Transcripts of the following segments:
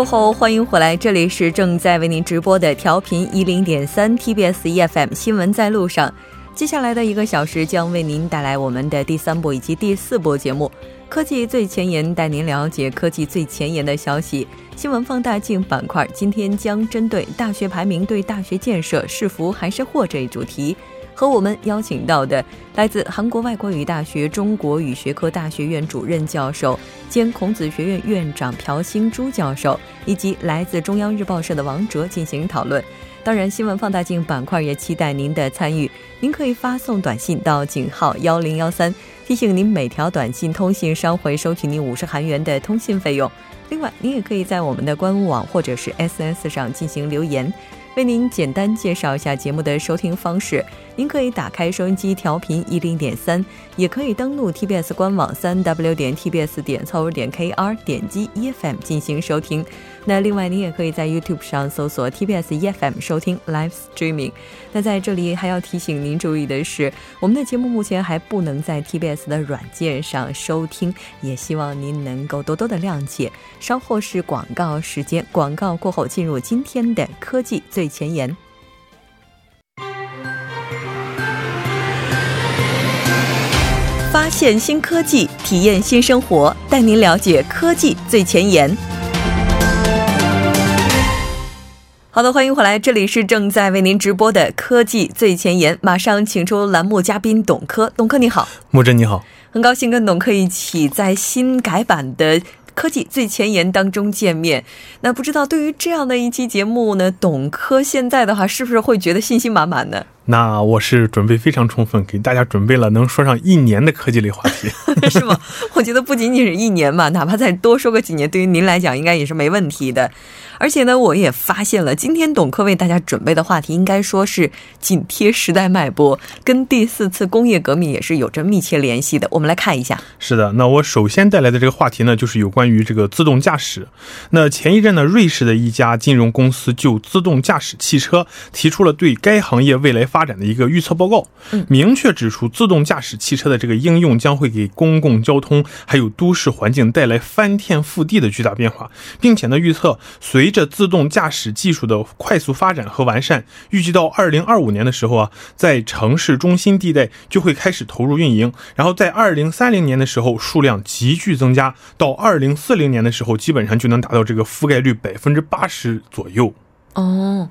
过后，欢迎回来，这里是正在为您直播的调频一零点三 TBS EFM 新闻在路上。接下来的一个小时将为您带来我们的第三部以及第四部节目《科技最前沿》，带您了解科技最前沿的消息。新闻放大镜板块今天将针对大学排名对大学建设是福还是祸这一主题。和我们邀请到的来自韩国外国语大学中国语学科大学院主任教授兼孔子学院院长朴兴洙教授，以及来自中央日报社的王哲进行讨论。当然，新闻放大镜板块也期待您的参与。您可以发送短信到井号幺零幺三，提醒您每条短信通信商会收取您五十韩元的通信费用。另外，您也可以在我们的官网或者是 SNS 上进行留言。为您简单介绍一下节目的收听方式：您可以打开收音机调频一零点三，也可以登录 TBS 官网三 W 点 TBS 点 c 点 KR，点击 EFM 进行收听。那另外，您也可以在 YouTube 上搜索 TBS EFM 收听 Live Streaming。那在这里还要提醒您注意的是，我们的节目目前还不能在 TBS 的软件上收听，也希望您能够多多的谅解。稍后是广告时间，广告过后进入今天的科技最前沿，发现新科技，体验新生活，带您了解科技最前沿。好的，欢迎回来，这里是正在为您直播的科技最前沿，马上请出栏目嘉宾董科，董科你好，木真你好，很高兴跟董科一起在新改版的。科技最前沿当中见面，那不知道对于这样的一期节目呢，董科现在的话是不是会觉得信心满满呢？那我是准备非常充分，给大家准备了能说上一年的科技类话题，是吗？我觉得不仅仅是一年吧，哪怕再多说个几年，对于您来讲应该也是没问题的。而且呢，我也发现了，今天董科为大家准备的话题，应该说是紧贴时代脉搏，跟第四次工业革命也是有着密切联系的。我们来看一下。是的，那我首先带来的这个话题呢，就是有关于这个自动驾驶。那前一阵呢，瑞士的一家金融公司就自动驾驶汽车提出了对该行业未来发展的一个预测报告，明确指出自动驾驶汽车的这个应用将会给公共交通还有都市环境带来翻天覆地的巨大变化，并且呢，预测随随着自动驾驶技术的快速发展和完善，预计到二零二五年的时候啊，在城市中心地带就会开始投入运营，然后在二零三零年的时候数量急剧增加，到二零四零年的时候，基本上就能达到这个覆盖率百分之八十左右。哦。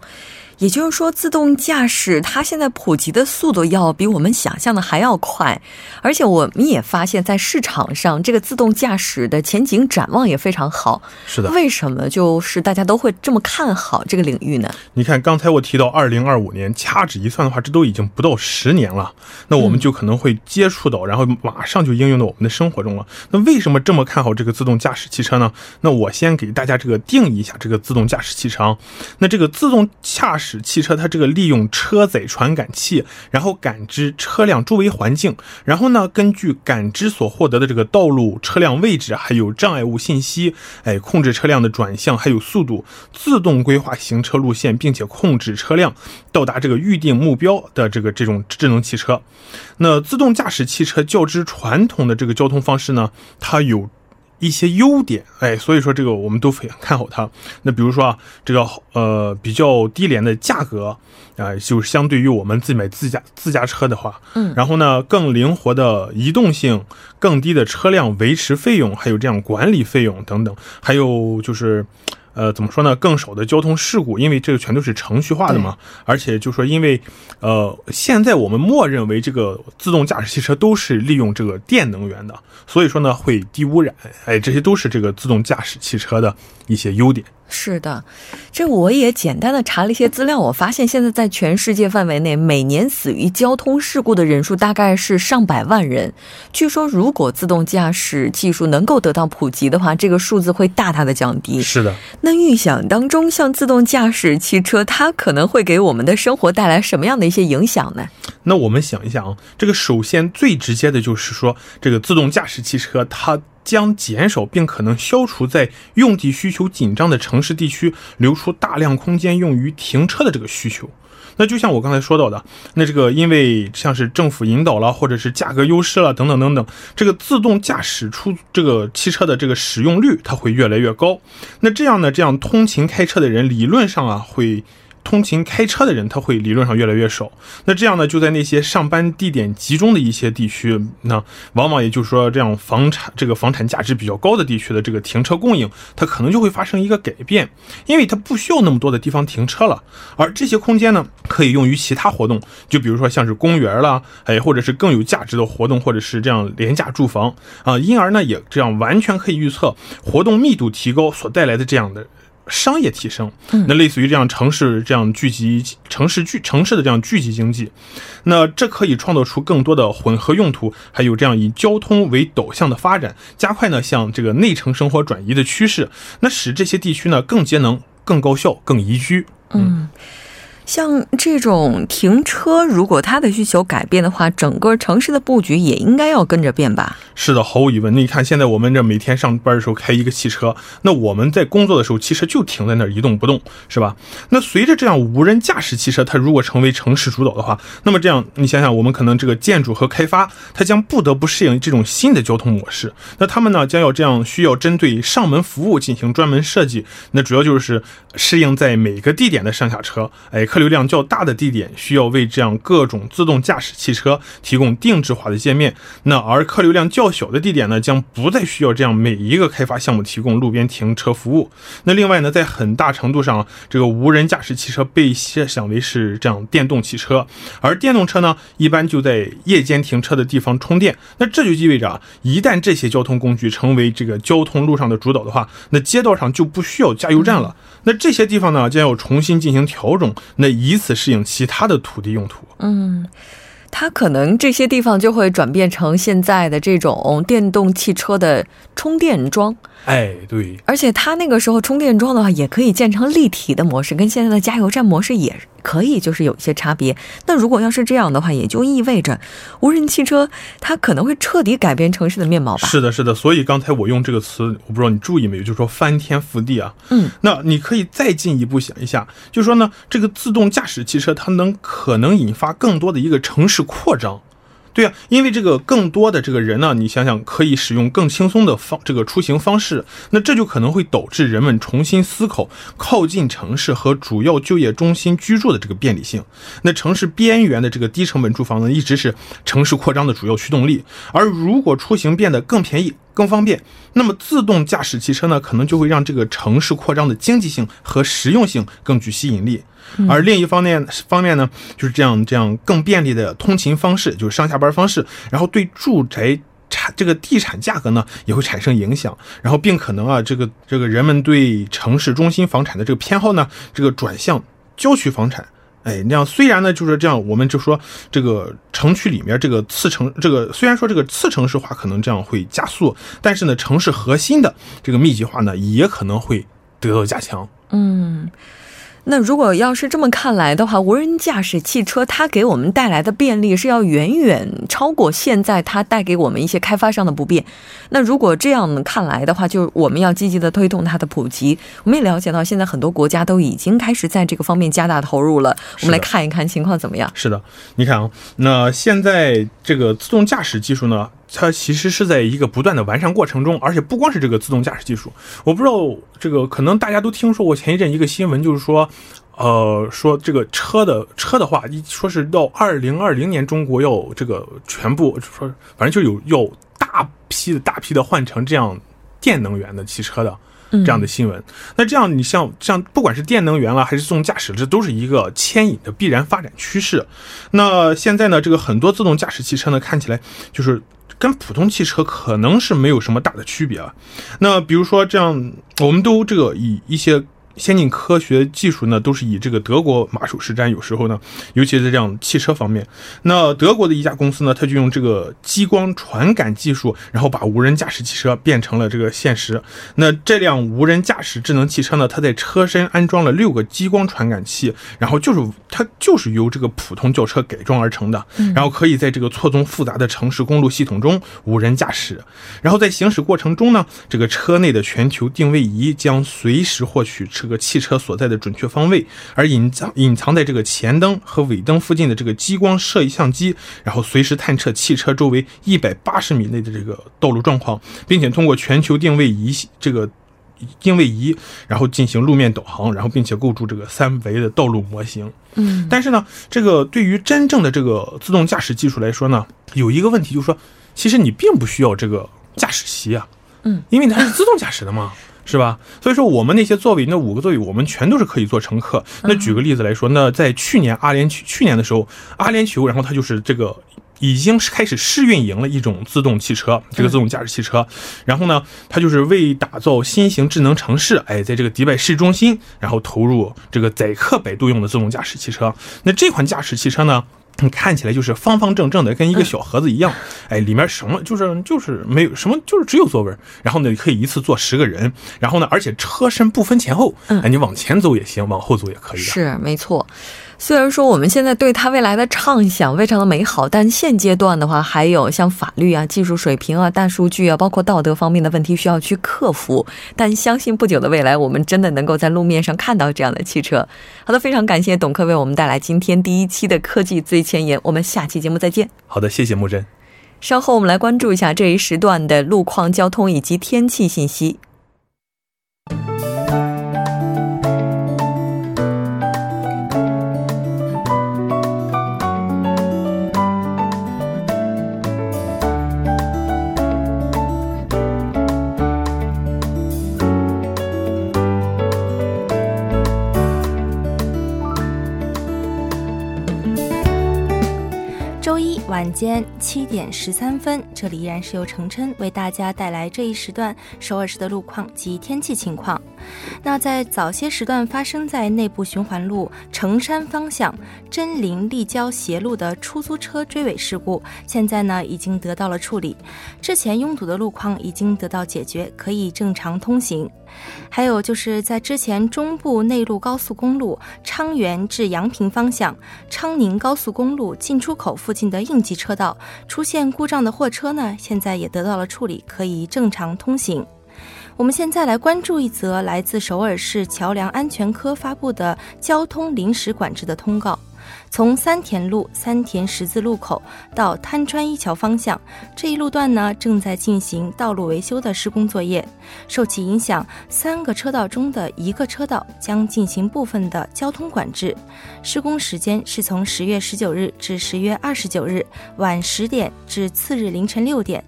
也就是说，自动驾驶它现在普及的速度要比我们想象的还要快，而且我们也发现，在市场上这个自动驾驶的前景展望也非常好。是的，为什么就是大家都会这么看好这个领域呢？你看，刚才我提到二零二五年，掐指一算的话，这都已经不到十年了，那我们就可能会接触到，然后马上就应用到我们的生活中了。那为什么这么看好这个自动驾驶汽车呢？那我先给大家这个定义一下这个自动驾驶汽车。那这个自动驾驶使汽车它这个利用车载传感器，然后感知车辆周围环境，然后呢，根据感知所获得的这个道路、车辆位置还有障碍物信息，哎，控制车辆的转向还有速度，自动规划行车路线，并且控制车辆到达这个预定目标的这个这种智能汽车。那自动驾驶汽车较之传统的这个交通方式呢，它有。一些优点，哎，所以说这个我们都非常看好它。那比如说啊，这个呃比较低廉的价格，啊，就是相对于我们自己买自驾自驾车的话，嗯，然后呢更灵活的移动性，更低的车辆维持费用，还有这样管理费用等等，还有就是。呃，怎么说呢？更少的交通事故，因为这个全都是程序化的嘛。而且就说，因为呃，现在我们默认为这个自动驾驶汽车都是利用这个电能源的，所以说呢会低污染。哎，这些都是这个自动驾驶汽车的一些优点。是的，这我也简单的查了一些资料，我发现现在在全世界范围内，每年死于交通事故的人数大概是上百万人。据说，如果自动驾驶技术能够得到普及的话，这个数字会大大的降低。是的，那预想当中，像自动驾驶汽车，它可能会给我们的生活带来什么样的一些影响呢？那我们想一想啊，这个首先最直接的就是说，这个自动驾驶汽车它。将减少并可能消除在用地需求紧张的城市地区留出大量空间用于停车的这个需求。那就像我刚才说到的，那这个因为像是政府引导了，或者是价格优势了等等等等，这个自动驾驶出这个汽车的这个使用率它会越来越高。那这样呢，这样通勤开车的人理论上啊会。通勤开车的人，他会理论上越来越少。那这样呢，就在那些上班地点集中的一些地区，那往往也就是说，这样房产这个房产价值比较高的地区的这个停车供应，它可能就会发生一个改变，因为它不需要那么多的地方停车了。而这些空间呢，可以用于其他活动，就比如说像是公园啦，哎，或者是更有价值的活动，或者是这样廉价住房啊。因而呢，也这样完全可以预测活动密度提高所带来的这样的。商业提升，那类似于这样城市这样聚集城市聚城市的这样聚集经济，那这可以创造出更多的混合用途，还有这样以交通为导向的发展，加快呢向这个内城生活转移的趋势，那使这些地区呢更节能、更高效、更宜居。嗯。像这种停车，如果它的需求改变的话，整个城市的布局也应该要跟着变吧？是的，毫无疑问。你看，现在我们这每天上班的时候开一个汽车，那我们在工作的时候，汽车就停在那儿一动不动，是吧？那随着这样无人驾驶汽车，它如果成为城市主导的话，那么这样你想想，我们可能这个建筑和开发，它将不得不适应这种新的交通模式。那他们呢，将要这样需要针对上门服务进行专门设计，那主要就是适应在每个地点的上下车，哎，客流量较大的地点需要为这样各种自动驾驶汽车提供定制化的界面，那而客流量较小的地点呢，将不再需要这样每一个开发项目提供路边停车服务。那另外呢，在很大程度上，这个无人驾驶汽车被设想为是这样电动汽车，而电动车呢，一般就在夜间停车的地方充电。那这就意味着啊，一旦这些交通工具成为这个交通路上的主导的话，那街道上就不需要加油站了。那这些地方呢，将要重新进行调整，那以此适应其他的土地用途。嗯。它可能这些地方就会转变成现在的这种电动汽车的充电桩，哎，对，而且它那个时候充电桩的话，也可以建成立体的模式，跟现在的加油站模式也可以，就是有一些差别。那如果要是这样的话，也就意味着无人汽车它可能会彻底改变城市的面貌吧？是的，是的。所以刚才我用这个词，我不知道你注意没有，就是说翻天覆地啊。嗯，那你可以再进一步想一下，就是说呢，这个自动驾驶汽车它能可能引发更多的一个城市。扩张，对呀，因为这个更多的这个人呢，你想想可以使用更轻松的方这个出行方式，那这就可能会导致人们重新思考靠近城市和主要就业中心居住的这个便利性。那城市边缘的这个低成本住房呢，一直是城市扩张的主要驱动力。而如果出行变得更便宜、更方便，那么自动驾驶汽车呢，可能就会让这个城市扩张的经济性和实用性更具吸引力。而另一方面方面呢，就是这样这样更便利的通勤方式，就是上下班方式，然后对住宅产这个地产价格呢也会产生影响，然后并可能啊这个这个人们对城市中心房产的这个偏好呢，这个转向郊区房产，哎，那样虽然呢就是这样，我们就说这个城区里面这个次城这个虽然说这个次城市化可能这样会加速，但是呢城市核心的这个密集化呢也可能会得到加强。嗯。那如果要是这么看来的话，无人驾驶汽车它给我们带来的便利是要远远超过现在它带给我们一些开发上的不便。那如果这样看来的话，就是我们要积极的推动它的普及。我们也了解到，现在很多国家都已经开始在这个方面加大投入了。我们来看一看情况怎么样。是的，你看啊，那现在这个自动驾驶技术呢？它其实是在一个不断的完善过程中，而且不光是这个自动驾驶技术，我不知道这个可能大家都听说过前一阵一个新闻，就是说，呃，说这个车的车的话，一说是到二零二零年中国要这个全部说，反正就有要大批的大批的换成这样电能源的汽车的这样的新闻。那这样你像像不管是电能源了还是自动驾驶，这都是一个牵引的必然发展趋势。那现在呢，这个很多自动驾驶汽车呢，看起来就是。跟普通汽车可能是没有什么大的区别啊。那比如说这样，我们都这个以一些。先进科学技术呢，都是以这个德国马首是瞻。有时候呢，尤其是这样汽车方面，那德国的一家公司呢，他就用这个激光传感技术，然后把无人驾驶汽车变成了这个现实。那这辆无人驾驶智能汽车呢，它在车身安装了六个激光传感器，然后就是它就是由这个普通轿车改装而成的，然后可以在这个错综复杂的城市公路系统中无人驾驶。然后在行驶过程中呢，这个车内的全球定位仪将随时获取。这个汽车所在的准确方位，而隐藏隐藏在这个前灯和尾灯附近的这个激光摄像机，然后随时探测汽车周围一百八十米内的这个道路状况，并且通过全球定位仪这个。定位仪，然后进行路面导航，然后并且构筑这个三维的道路模型。嗯，但是呢，这个对于真正的这个自动驾驶技术来说呢，有一个问题就是说，其实你并不需要这个驾驶席啊，嗯，因为它是自动驾驶的嘛，是吧？所以说我们那些座位，那五个座位我们全都是可以坐乘客。那举个例子来说，那在去年阿联酋去年的时候，阿联酋，然后它就是这个。已经是开始试运营了一种自动汽车，这个自动驾驶汽车。然后呢，它就是为打造新型智能城市，哎，在这个迪拜市中心，然后投入这个载客摆渡用的自动驾驶汽车。那这款驾驶汽车呢，看起来就是方方正正的，跟一个小盒子一样。哎，里面什么就是就是没有什么，就是只有座位。然后呢，可以一次坐十个人。然后呢，而且车身不分前后，哎，你往前走也行，往后走也可以。是，没错。虽然说我们现在对它未来的畅想非常的美好，但现阶段的话，还有像法律啊、技术水平啊、大数据啊，包括道德方面的问题需要去克服。但相信不久的未来，我们真的能够在路面上看到这样的汽车。好的，非常感谢董科为我们带来今天第一期的科技最前沿。我们下期节目再见。好的，谢谢木真。稍后我们来关注一下这一时段的路况、交通以及天气信息。间七点十三分，这里依然是由程琛为大家带来这一时段首尔市的路况及天气情况。那在早些时段发生在内部循环路城山方向真林立交斜路的出租车追尾事故，现在呢已经得到了处理，之前拥堵的路况已经得到解决，可以正常通行。还有就是在之前中部内陆高速公路昌原至阳平方向昌宁高速公路进出口附近的应急车道出现故障的货车呢，现在也得到了处理，可以正常通行。我们现在来关注一则来自首尔市桥梁安全科发布的交通临时管制的通告。从三田路三田十字路口到滩川一桥方向这一路段呢，正在进行道路维修的施工作业。受其影响，三个车道中的一个车道将进行部分的交通管制。施工时间是从十月十九日至十月二十九日晚十点至次日凌晨六点。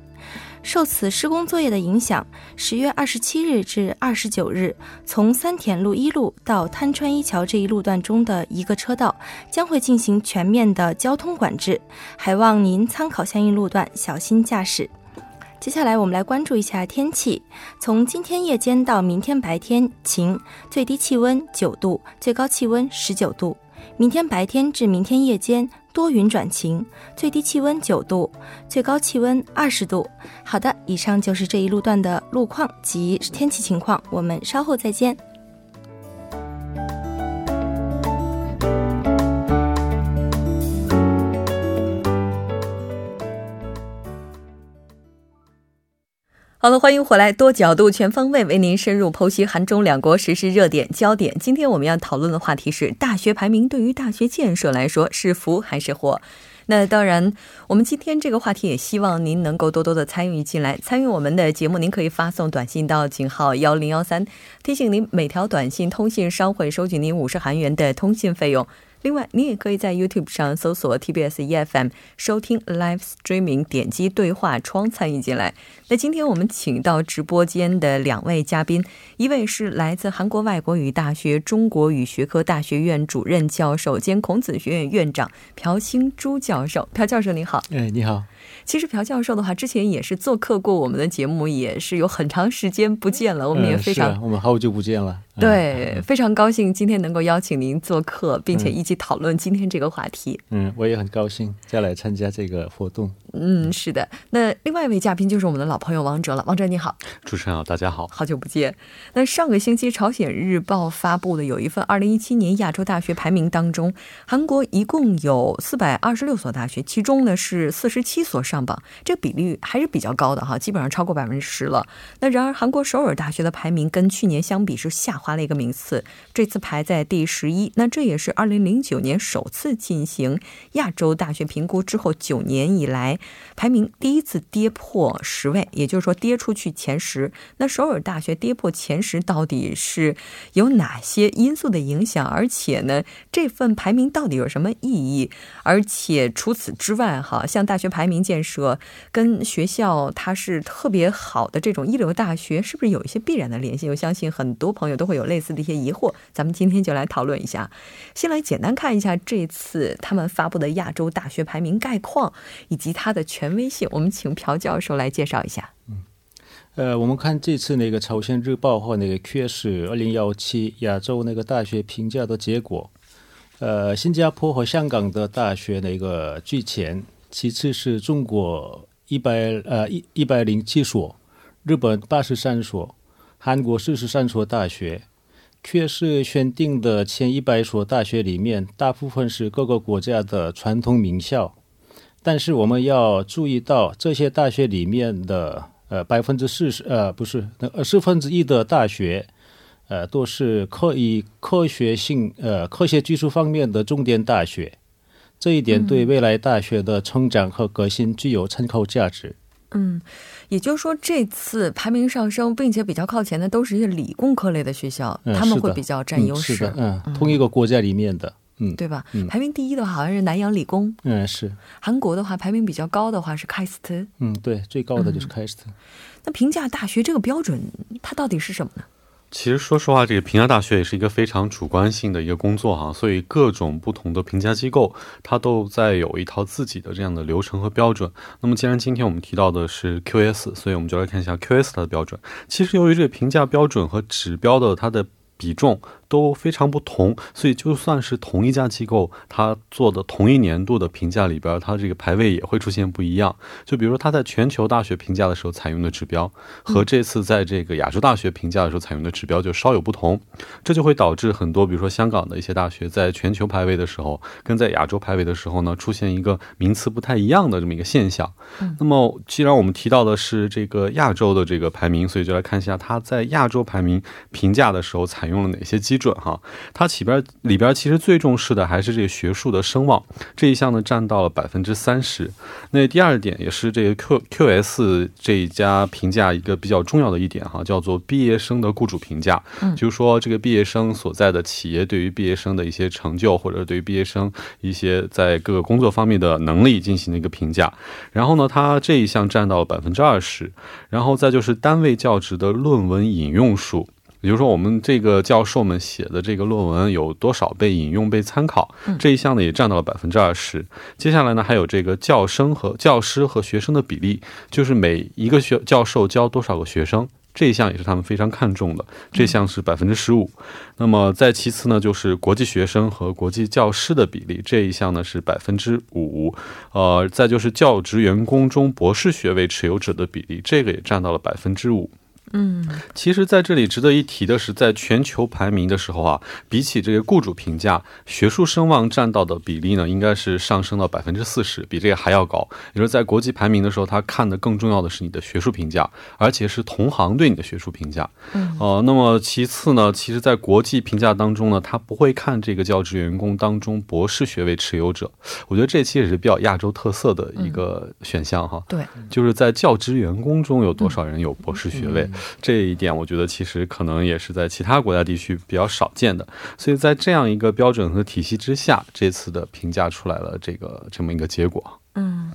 受此施工作业的影响，十月二十七日至二十九日，从三田路一路到滩川一桥这一路段中的一个车道将会进行全面的交通管制，还望您参考相应路段，小心驾驶。接下来我们来关注一下天气，从今天夜间到明天白天晴，最低气温九度，最高气温十九度；明天白天至明天夜间。多云转晴，最低气温九度，最高气温二十度。好的，以上就是这一路段的路况及天气情况，我们稍后再见。好了，欢迎回来，多角度、全方位为您深入剖析韩中两国实时热点焦点。今天我们要讨论的话题是：大学排名对于大学建设来说是福还是祸？那当然，我们今天这个话题也希望您能够多多的参与进来。参与我们的节目，您可以发送短信到井号幺零幺三，提醒您每条短信通信商会收取您五十韩元的通信费用。另外，你也可以在 YouTube 上搜索 TBS EFM 收听 Live Streaming，点击对话窗参与进来。那今天我们请到直播间的两位嘉宾，一位是来自韩国外国语大学中国语学科大学院主任教授兼孔子学院院长朴兴洙教授。朴教授您好。哎，你好。其实朴教授的话，之前也是做客过我们的节目，也是有很长时间不见了。我们也非常，我们好久不见了。对，非常高兴今天能够邀请您做客，并且一起讨论今天这个话题。嗯，我也很高兴再来参加这个活动。嗯，是的。那另外一位嘉宾就是我们的老朋友王哲了。王哲你好，主持人好，大家好，好久不见。那上个星期朝鲜日报发布的有一份二零一七年亚洲大学排名当中，韩国一共有四百二十六所大学，其中呢是四十七所上榜，这比例还是比较高的哈，基本上超过百分之十了。那然而韩国首尔大学的排名跟去年相比是下滑了一个名次，这次排在第十一。那这也是二零零九年首次进行亚洲大学评估之后九年以来。排名第一次跌破十位，也就是说跌出去前十。那首尔大学跌破前十，到底是有哪些因素的影响？而且呢，这份排名到底有什么意义？而且除此之外，哈，像大学排名建设跟学校它是特别好的这种一流大学，是不是有一些必然的联系？我相信很多朋友都会有类似的一些疑惑。咱们今天就来讨论一下。先来简单看一下这次他们发布的亚洲大学排名概况，以及它。它的权威性，我们请朴教授来介绍一下。嗯，呃，我们看这次那个朝鲜日报和那个 QS 二零幺七亚洲那个大学评价的结果，呃，新加坡和香港的大学那个居前，其次是中国一百呃一一百零七所，日本八十三所，韩国四十三所大学。QS 选定的前一百所大学里面，大部分是各个国家的传统名校。但是我们要注意到，这些大学里面的呃百分之四十呃不是那四分之一的大学，呃都是科以科学性呃科学技术方面的重点大学，这一点对未来大学的成长和革新具有参考价值。嗯，也就是说，这次排名上升并且比较靠前的，都是一些理工科类的学校，他们会比较占优势。是的，嗯，同一个国家里面的。嗯，对吧？排名第一的话好像是南洋理工。嗯，是。韩国的话，排名比较高的话是开斯特。嗯，对，最高的就是开斯特。那评价大学这个标准，它到底是什么呢？其实说实话，这个评价大学也是一个非常主观性的一个工作哈，所以各种不同的评价机构，它都在有一套自己的这样的流程和标准。那么，既然今天我们提到的是 QS，所以我们就来看一下 QS 它的标准。其实，由于这个评价标准和指标的它的比重。都非常不同，所以就算是同一家机构，它做的同一年度的评价里边，它这个排位也会出现不一样。就比如说，它在全球大学评价的时候采用的指标，和这次在这个亚洲大学评价的时候采用的指标就稍有不同，这就会导致很多，比如说香港的一些大学在全球排位的时候，跟在亚洲排位的时候呢，出现一个名次不太一样的这么一个现象。那么，既然我们提到的是这个亚洲的这个排名，所以就来看一下它在亚洲排名评价的时候采用了哪些基。准哈，它里边里边其实最重视的还是这个学术的声望这一项呢，占到了百分之三十。那第二点也是这个 Q Q S 这一家评价一个比较重要的一点哈，叫做毕业生的雇主评价，嗯就是说这个毕业生所在的企业对于毕业生的一些成就，或者对于毕业生一些在各个工作方面的能力进行的一个评价。然后呢，它这一项占到了百分之二十。然后再就是单位教职的论文引用数。也就是说，我们这个教授们写的这个论文有多少被引用、被参考，这一项呢也占到了百分之二十。接下来呢，还有这个教生和教师和学生的比例，就是每一个学教授教多少个学生，这一项也是他们非常看重的。这项是百分之十五。那么再其次呢，就是国际学生和国际教师的比例，这一项呢是百分之五。呃，再就是教职员工中博士学位持有者的比例，这个也占到了百分之五。嗯，其实，在这里值得一提的是，在全球排名的时候啊，比起这个雇主评价，学术声望占到的比例呢，应该是上升到百分之四十，比这个还要高。也就是在国际排名的时候，他看的更重要的是你的学术评价，而且是同行对你的学术评价。嗯，呃，那么其次呢，其实，在国际评价当中呢，他不会看这个教职员工当中博士学位持有者。我觉得这期也是比较亚洲特色的一个选项哈。对，就是在教职员工中有多少人有博士学位。这一点，我觉得其实可能也是在其他国家地区比较少见的，所以在这样一个标准和体系之下，这次的评价出来了这个这么一个结果。嗯，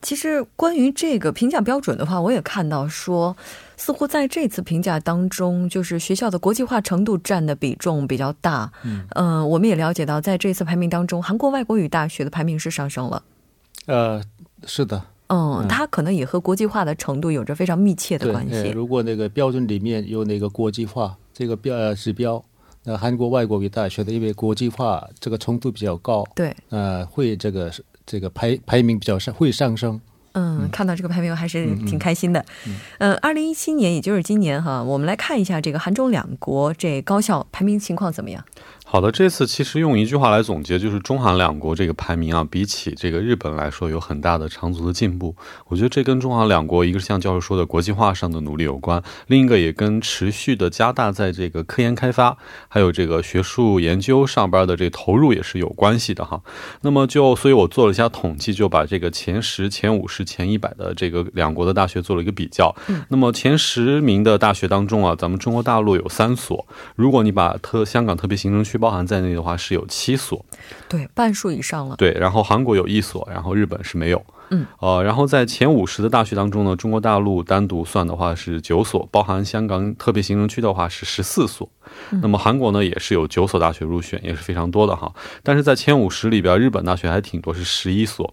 其实关于这个评价标准的话，我也看到说，似乎在这次评价当中，就是学校的国际化程度占的比重比较大。嗯，我们也了解到，在这次排名当中，韩国外国语大学的排名是上升了。呃，是的。嗯，它可能也和国际化的程度有着非常密切的关系。如果那个标准里面有那个国际化这个标指标，那韩国外国语大学的因为国际化这个程度比较高，对，呃，会这个这个排排名比较上会上升。嗯，看到这个排名还是挺开心的。嗯，二零一七年，也就是今年哈，我们来看一下这个韩中两国这高校排名情况怎么样。好的，这次其实用一句话来总结，就是中韩两国这个排名啊，比起这个日本来说，有很大的长足的进步。我觉得这跟中韩两国，一个是像教授说的国际化上的努力有关，另一个也跟持续的加大在这个科研开发，还有这个学术研究上边的这个投入也是有关系的哈。那么就，所以我做了一下统计，就把这个前十、前五十、前一百的这个两国的大学做了一个比较。嗯。那么前十名的大学当中啊，咱们中国大陆有三所，如果你把特香港特别行政区包含在内的话，是有七所，对，半数以上了。对，然后韩国有一所，然后日本是没有。嗯，呃，然后在前五十的大学当中呢，中国大陆单独算的话是九所，包含香港特别行政区的话是十四所。那么韩国呢也是有九所大学入选，也是非常多的哈。但是在前五十里边，日本大学还挺多，是十一所。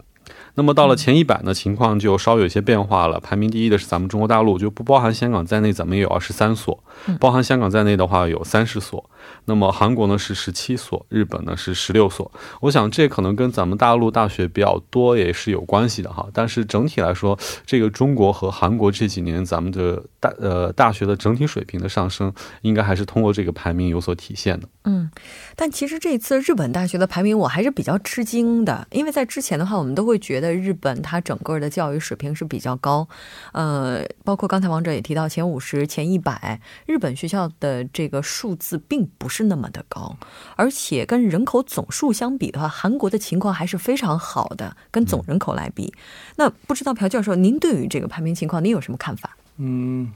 那么到了前一百呢，情况就稍有一些变化了。排名第一的是咱们中国大陆，就不包含香港在内，咱们也有二十三所；包含香港在内的话有三十所。那么韩国呢是十七所，日本呢是十六所。我想这可能跟咱们大陆大学比较多也是有关系的哈。但是整体来说，这个中国和韩国这几年咱们的大呃大学的整体水平的上升，应该还是通过这个排名有所体现的。嗯，但其实这次日本大学的排名我还是比较吃惊的，因为在之前的话，我们都会觉得日本它整个的教育水平是比较高，呃，包括刚才王者也提到前五十、前一百，日本学校的这个数字并不是。是那么的高，而且跟人口总数相比的话，韩国的情况还是非常好的。跟总人口来比，那不知道朴教授，您对于这个排名情况，您有什么看法？嗯，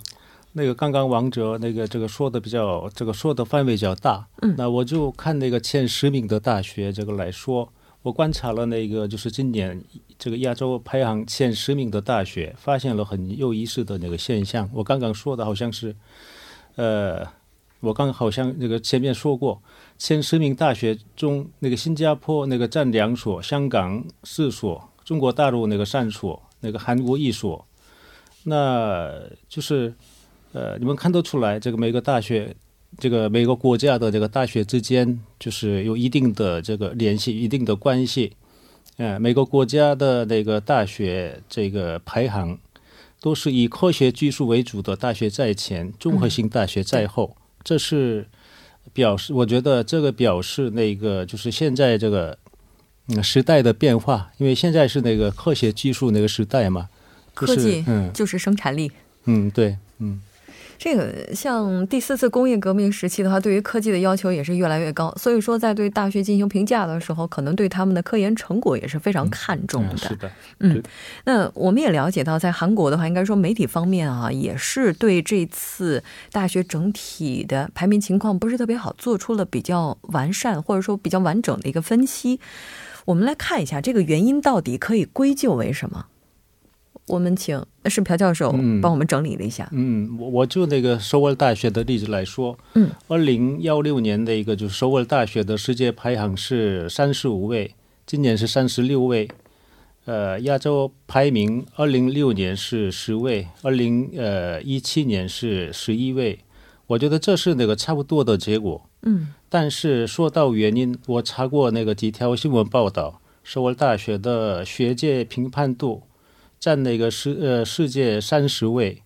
那个刚刚王哲那个这个说的比较，这个说的范围比较大。嗯，那我就看那个前十名的大学这个来说，我观察了那个就是今年这个亚洲排行前十名的大学，发现了很有意思的那个现象。我刚刚说的好像是，呃。我刚好像那个前面说过，前十名大学中，那个新加坡那个占两所，香港四所，中国大陆那个三所，那个韩国一所，那就是呃，你们看得出来，这个每个大学，这个每个国家的这个大学之间，就是有一定的这个联系，一定的关系。嗯，每个国家的那个大学这个排行，都是以科学技术为主的大学在前，综合性大学在后。这是表示，我觉得这个表示那个就是现在这个嗯时代的变化，因为现在是那个科学技术那个时代嘛，科技嗯就是生产力，嗯对嗯。这个像第四次工业革命时期的话，对于科技的要求也是越来越高，所以说在对大学进行评价的时候，可能对他们的科研成果也是非常看重的。是的，嗯，那我们也了解到，在韩国的话，应该说媒体方面啊，也是对这次大学整体的排名情况不是特别好，做出了比较完善或者说比较完整的一个分析。我们来看一下这个原因到底可以归咎为什么。我们请是朴教授帮我们整理了一下。嗯，我我就那个首尔大学的例子来说，嗯，二零幺六年的一个就是首尔大学的世界排行是三十五位，今年是三十六位。呃，亚洲排名二零六年是十位，二零呃一七年是十一位。我觉得这是那个差不多的结果。嗯，但是说到原因，我查过那个几条新闻报道，首尔大学的学界评判度。占那个世呃世界三十位，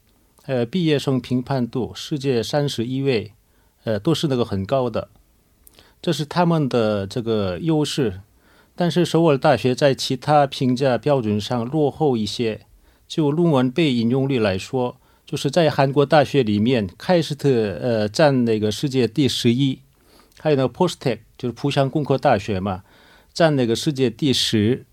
呃毕业生评判度世界三十一位，呃都是那个很高的，这是他们的这个优势。但是首尔大学在其他评价标准上落后一些。就论文被引用率来说，就是在韩国大学里面，开斯特呃占那个世界第十一，还有那个 Postek 就是浦项工科大学嘛，占那个世界第十。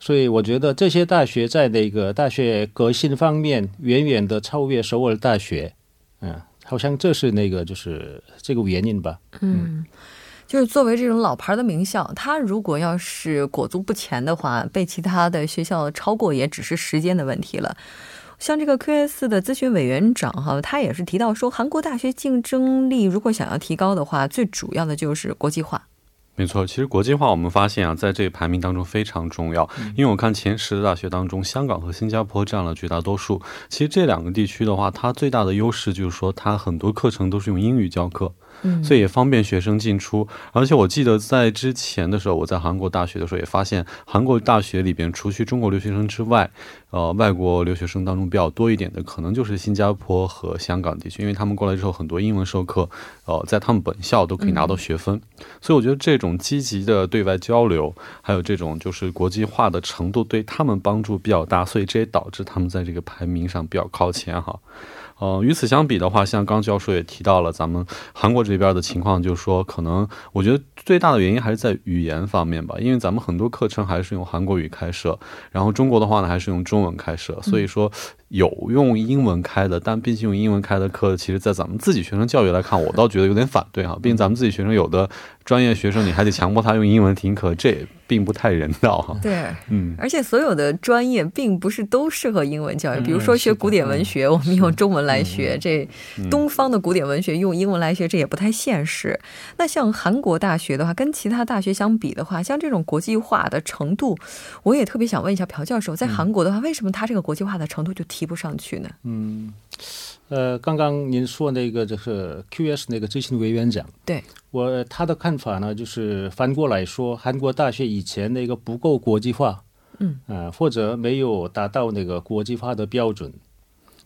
所以我觉得这些大学在那个大学革新方面远远的超越首尔大学，嗯，好像这是那个就是这个原因吧。嗯，就是作为这种老牌的名校，它如果要是裹足不前的话，被其他的学校超过也只是时间的问题了。像这个 QS 的咨询委员长哈，他也是提到说，韩国大学竞争力如果想要提高的话，最主要的就是国际化。没错，其实国际化我们发现啊，在这个排名当中非常重要。因为我看前十的大学当中，香港和新加坡占了绝大多数。其实这两个地区的话，它最大的优势就是说，它很多课程都是用英语教课。嗯，所以也方便学生进出。而且我记得在之前的时候，我在韩国大学的时候也发现，韩国大学里边除去中国留学生之外，呃，外国留学生当中比较多一点的，可能就是新加坡和香港地区，因为他们过来之后很多英文授课，呃，在他们本校都可以拿到学分。所以我觉得这种积极的对外交流，还有这种就是国际化的程度，对他们帮助比较大，所以这也导致他们在这个排名上比较靠前哈。呃，与此相比的话，像刚教授也提到了，咱们韩国这边的情况，就是说，可能我觉得最大的原因还是在语言方面吧，因为咱们很多课程还是用韩国语开设，然后中国的话呢，还是用中文开设，所以说有用英文开的，但毕竟用英文开的课，其实，在咱们自己学生教育来看，我倒觉得有点反对哈，毕竟咱们自己学生有的专业学生，你还得强迫他用英文听课，这也并不太人道哈。对，嗯，而且所有的专业并不是都适合英文教育，嗯比如说学古典文学，我们用中文来学，这嗯。东方的古典文学用英文来学，这也不太现实。那像韩国大学的话，跟其他大学相比的话，像这种国际化的程度，我也特别想问一下朴教授，在韩国的话，为什么他这个国际化的程度就提不上去呢？嗯，呃，刚刚您说那个就是 QS 那个执行委员长，对我他的看法呢，就是反过来说，韩国大学以前那个不够国际化，嗯，啊、或者没有达到那个国际化的标准。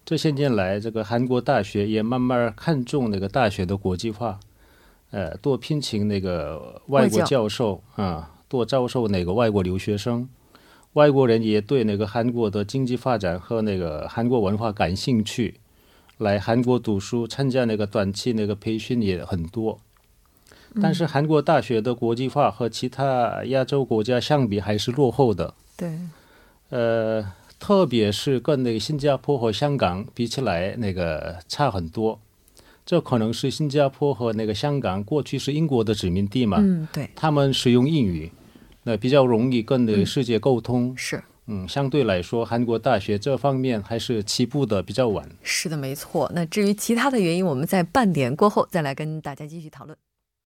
这些年来，这个韩国大学也慢慢看重那个大学的国际化，呃，多聘请那个外国教教授啊、多招收那个外国留学生。外国人也对那个韩国的经济发展和那个韩国文化感兴趣，来韩国读书、参加那个短期那个培训也很多。但是韩国大学的国际化和其他亚洲国家相比还是落后的。对，呃，特别是跟那个新加坡和香港比起来，那个差很多。这可能是新加坡和那个香港过去是英国的殖民地嘛，嗯，对，他们使用英语，那比较容易跟那个世界沟通。是。嗯，相对来说，韩国大学这方面还是起步的比较晚。是的，没错。那至于其他的原因，我们在半点过后再来跟大家继续讨论。